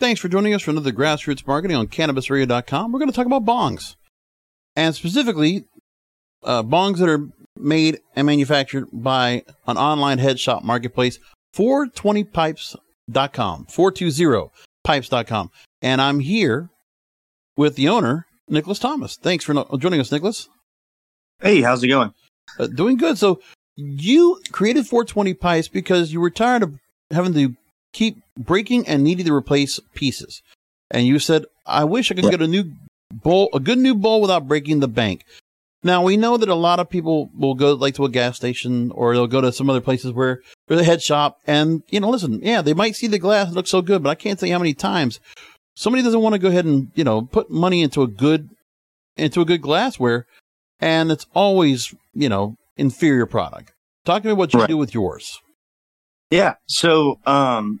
Thanks for joining us for another Grassroots Marketing on CannabisRadio.com. We're going to talk about bongs, and specifically uh, bongs that are made and manufactured by an online head shop marketplace, 420pipes.com, 420pipes.com. And I'm here with the owner, Nicholas Thomas. Thanks for joining us, Nicholas. Hey, how's it going? Uh, doing good. So you created 420 Pipes because you were tired of having to keep breaking and needing to replace pieces. And you said, I wish I could get a new bowl, a good new bowl without breaking the bank. Now we know that a lot of people will go like to a gas station or they'll go to some other places where there's a head shop and, you know, listen, yeah, they might see the glass look so good, but I can't tell you how many times somebody doesn't want to go ahead and, you know, put money into a good, into a good glassware and it's always, you know, inferior product. Talk to me what you right. do with yours. Yeah. So, um,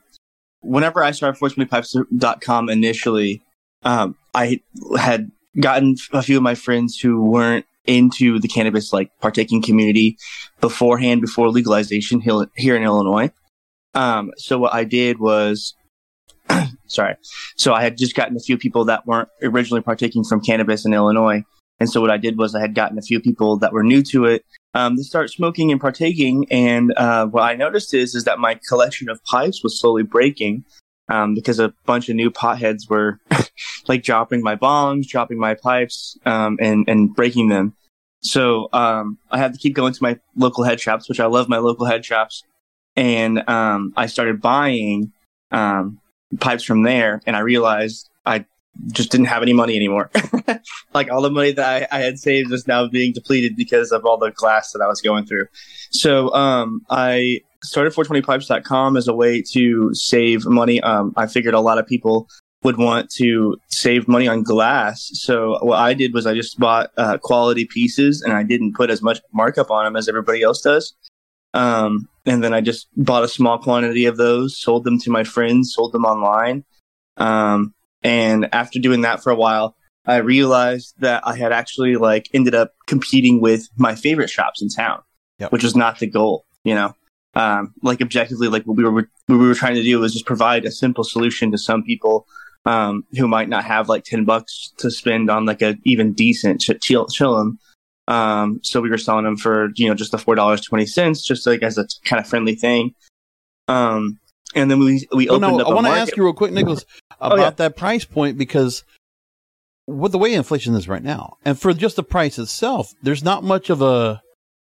whenever I started 420pipes.com initially, um, I had gotten a few of my friends who weren't into the cannabis like partaking community beforehand, before legalization here in Illinois. Um, so what I did was, sorry, so I had just gotten a few people that weren't originally partaking from cannabis in Illinois. And so what I did was I had gotten a few people that were new to it um, to start smoking and partaking. And uh, what I noticed is is that my collection of pipes was slowly breaking um, because a bunch of new potheads were like dropping my bongs, dropping my pipes, um, and and breaking them. So um, I had to keep going to my local head shops, which I love my local head shops, and um, I started buying um, pipes from there. And I realized I just didn't have any money anymore. like all the money that I, I, had saved was now being depleted because of all the glass that I was going through. So um, I started 420pipes.com as a way to save money. Um, I figured a lot of people would want to save money on glass. So what I did was I just bought uh, quality pieces and I didn't put as much markup on them as everybody else does. Um, and then I just bought a small quantity of those, sold them to my friends, sold them online. Um, and after doing that for a while, I realized that I had actually like ended up competing with my favorite shops in town, yep. which was not the goal, you know. Um, like objectively, like what we were what we were trying to do was just provide a simple solution to some people um, who might not have like ten bucks to spend on like a even decent ch- chill chillum. Um, so we were selling them for you know just the four dollars twenty cents, just like as a kind of friendly thing. Um, and then we we well, opened no, up. I want to ask you real quick, Nicholas, about oh, yeah. that price point because with the way inflation is right now, and for just the price itself, there's not much of a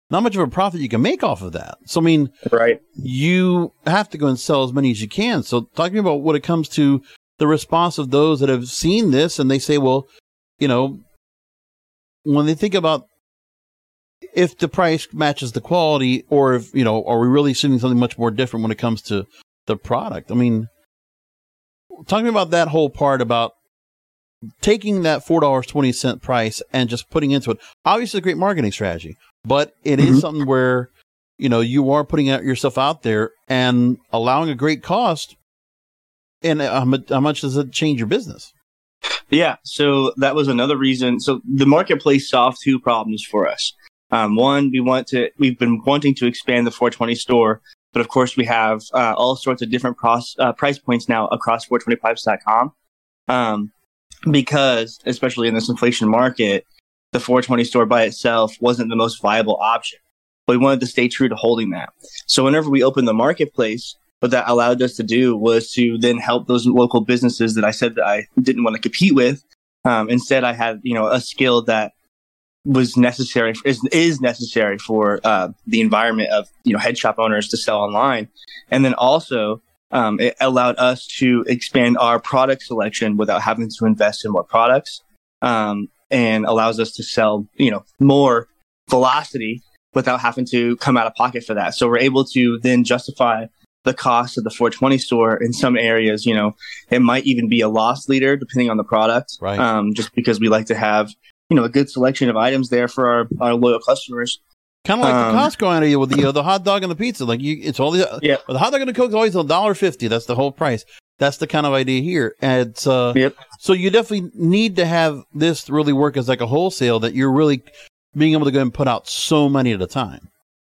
not much of a profit you can make off of that. So I mean, right? You have to go and sell as many as you can. So talking about what it comes to the response of those that have seen this and they say, well, you know, when they think about if the price matches the quality, or if you know, are we really seeing something much more different when it comes to the product. I mean, talking about that whole part about taking that four dollars twenty cent price and just putting into it. Obviously, a great marketing strategy, but it mm-hmm. is something where you know you are putting out yourself out there and allowing a great cost. And how much does it change your business? Yeah, so that was another reason. So the marketplace solved two problems for us. Um, one, we want to we've been wanting to expand the 420 store but of course, we have uh, all sorts of different pros, uh, price points now across 420pipes.com. Um, because, especially in this inflation market, the 420 store by itself wasn't the most viable option. But we wanted to stay true to holding that. So whenever we opened the marketplace, what that allowed us to do was to then help those local businesses that I said that I didn't want to compete with. Um, instead, I had you know a skill that was necessary is, is necessary for uh, the environment of you know head shop owners to sell online, and then also um, it allowed us to expand our product selection without having to invest in more products, um, and allows us to sell you know more velocity without having to come out of pocket for that. So we're able to then justify the cost of the 420 store in some areas. You know, it might even be a loss leader depending on the product, Right. um, just because we like to have you know a good selection of items there for our, our loyal customers. Kind of like Um, the Costco idea with the uh, the hot dog and the pizza. Like you, it's all the Yeah. the hot dog and the coke is always a dollar fifty. That's the whole price. That's the kind of idea here. And it's uh, Yep. so you definitely need to have this really work as like a wholesale that you're really being able to go and put out so many at a time.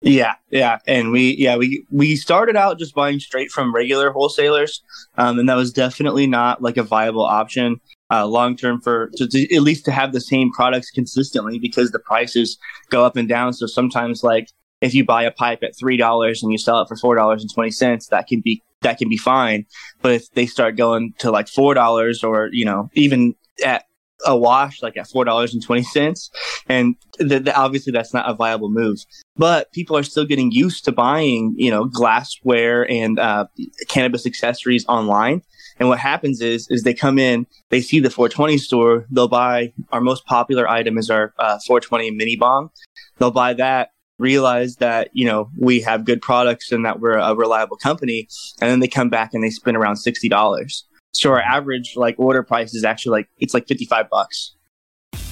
Yeah, yeah, and we yeah we we started out just buying straight from regular wholesalers, um, and that was definitely not like a viable option uh, long term for to, to, at least to have the same products consistently because the prices go up and down. So sometimes like if you buy a pipe at three dollars and you sell it for four dollars and twenty cents, that can be that can be fine. But if they start going to like four dollars or you know even at a wash like at four dollars and twenty cents, and th- th- obviously that's not a viable move but people are still getting used to buying, you know, glassware and uh, cannabis accessories online. And what happens is, is they come in, they see the 420 store, they'll buy our most popular item is our uh, 420 mini bong. They'll buy that, realize that you know we have good products and that we're a reliable company, and then they come back and they spend around sixty dollars. So our average like order price is actually like it's like fifty five bucks.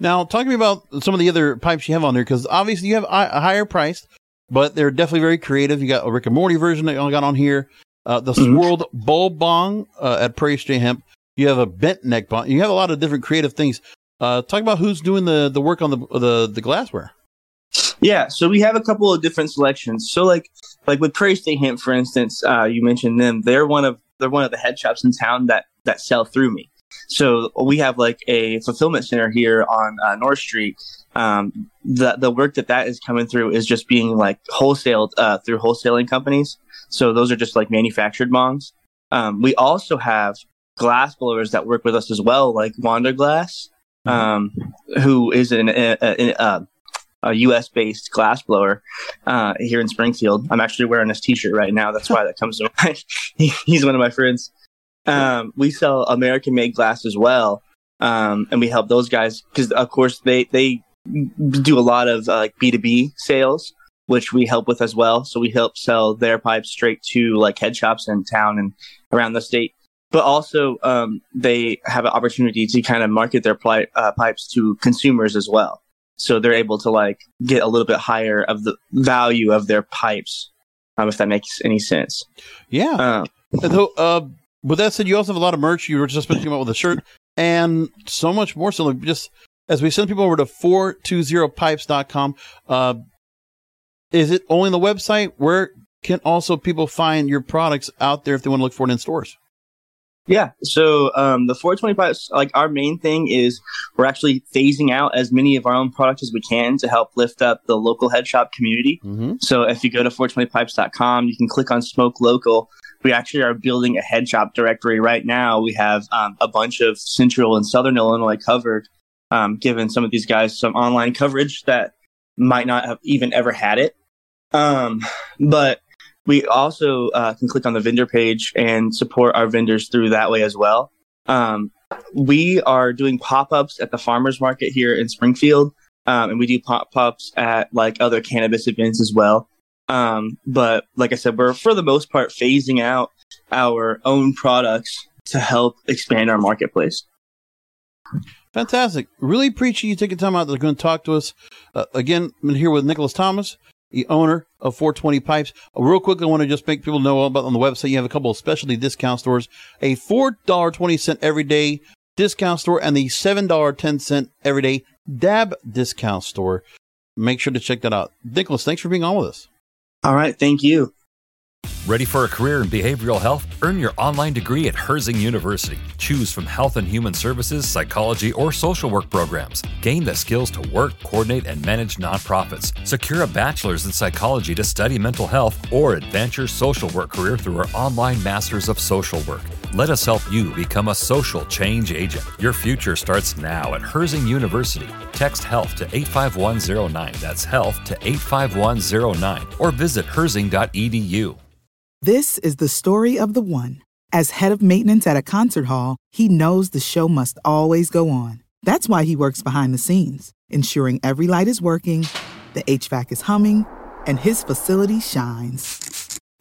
Now, talk to me about some of the other pipes you have on there, because obviously you have a higher priced, but they're definitely very creative. You got a Rick and Morty version that you got on here, uh, the Mhm. swirled bulb bong uh, at Prairie State Hemp. You have a bent neck bong. You have a lot of different creative things. Uh, talk about who's doing the, the work on the, the the glassware. Yeah, so we have a couple of different selections. So like like with Prairie State Hemp, for instance, uh, you mentioned them. They're one of they're one of the head shops in town that that sell through me. So we have like a fulfillment center here on uh, North Street. Um, the the work that that is coming through is just being like wholesaled uh, through wholesaling companies. So those are just like manufactured bongs. Um, we also have glass blowers that work with us as well, like Wander Glass, um, who is an, a, a, a, a U.S. based glass blower uh, here in Springfield. I'm actually wearing this T-shirt right now. That's why that comes to mind. He- He's one of my friends. Um, we sell American made glass as well, um, and we help those guys because, of course, they they do a lot of uh, like B2B sales, which we help with as well. So we help sell their pipes straight to like head shops in town and around the state. But also, um, they have an opportunity to kind of market their pli- uh, pipes to consumers as well so they're able to like get a little bit higher of the value of their pipes um, if that makes any sense Yeah. um, so, uh, with that said, you also have a lot of merch. You were just mentioning about with the shirt and so much more. So, just as we send people over to 420pipes.com, uh, is it only the website? Where can also people find your products out there if they want to look for it in stores? yeah so um, the 420 pipes like our main thing is we're actually phasing out as many of our own products as we can to help lift up the local head shop community Mm-hmm. So if you go to 420pipes.com, you can click on Smoke Local. We actually are building a head shop directory right now. We have um, a bunch of central and southern Illinois covered, um, giving some of these guys some online coverage that might not have even ever had it. Um, but we also uh, can click on the vendor page and support our vendors through that way as well. Um, we are doing pop ups at the farmers market here in Springfield, um, and we do pop ups at like other cannabis events as well. Um, but like I said, we're for the most part phasing out our own products to help expand our marketplace. Fantastic. Really appreciate you taking time out to going to talk to us. Uh, again, I'm here with Nicholas Thomas, the owner of 420 Pipes. Uh, real quick, I want to just make people know about on the website. You have a couple of specialty discount stores, a $4.20 everyday discount store, and the $7.10 everyday DAB discount store. Make sure to check that out. Nicholas, thanks for being on with us. All right. Thank you. Ready for a career in behavioral health? Earn your online degree at Herzing University. Choose from health and human services, psychology, or social work programs. Gain the skills to work, coordinate, and manage nonprofits. Secure a bachelor's in psychology to study mental health or advance your social work career through our online Masters of Social Work. Let us help you become a social change agent. Your future starts now at Herzing University. Text HEALTH to 85109. That's HEALTH to 85109. Or visit herzing.edu. This is the story of the one. As head of maintenance at a concert hall, he knows the show must always go on. That's why he works behind the scenes, ensuring every light is working, the HVAC is humming, and his facility shines.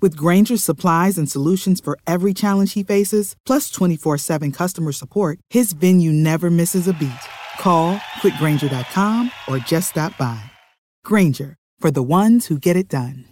With Grainger's supplies and solutions for every challenge he faces, plus 24 7 customer support, his venue never misses a beat. Call quickgranger.com or just stop by. Grainger, for the ones who get it done.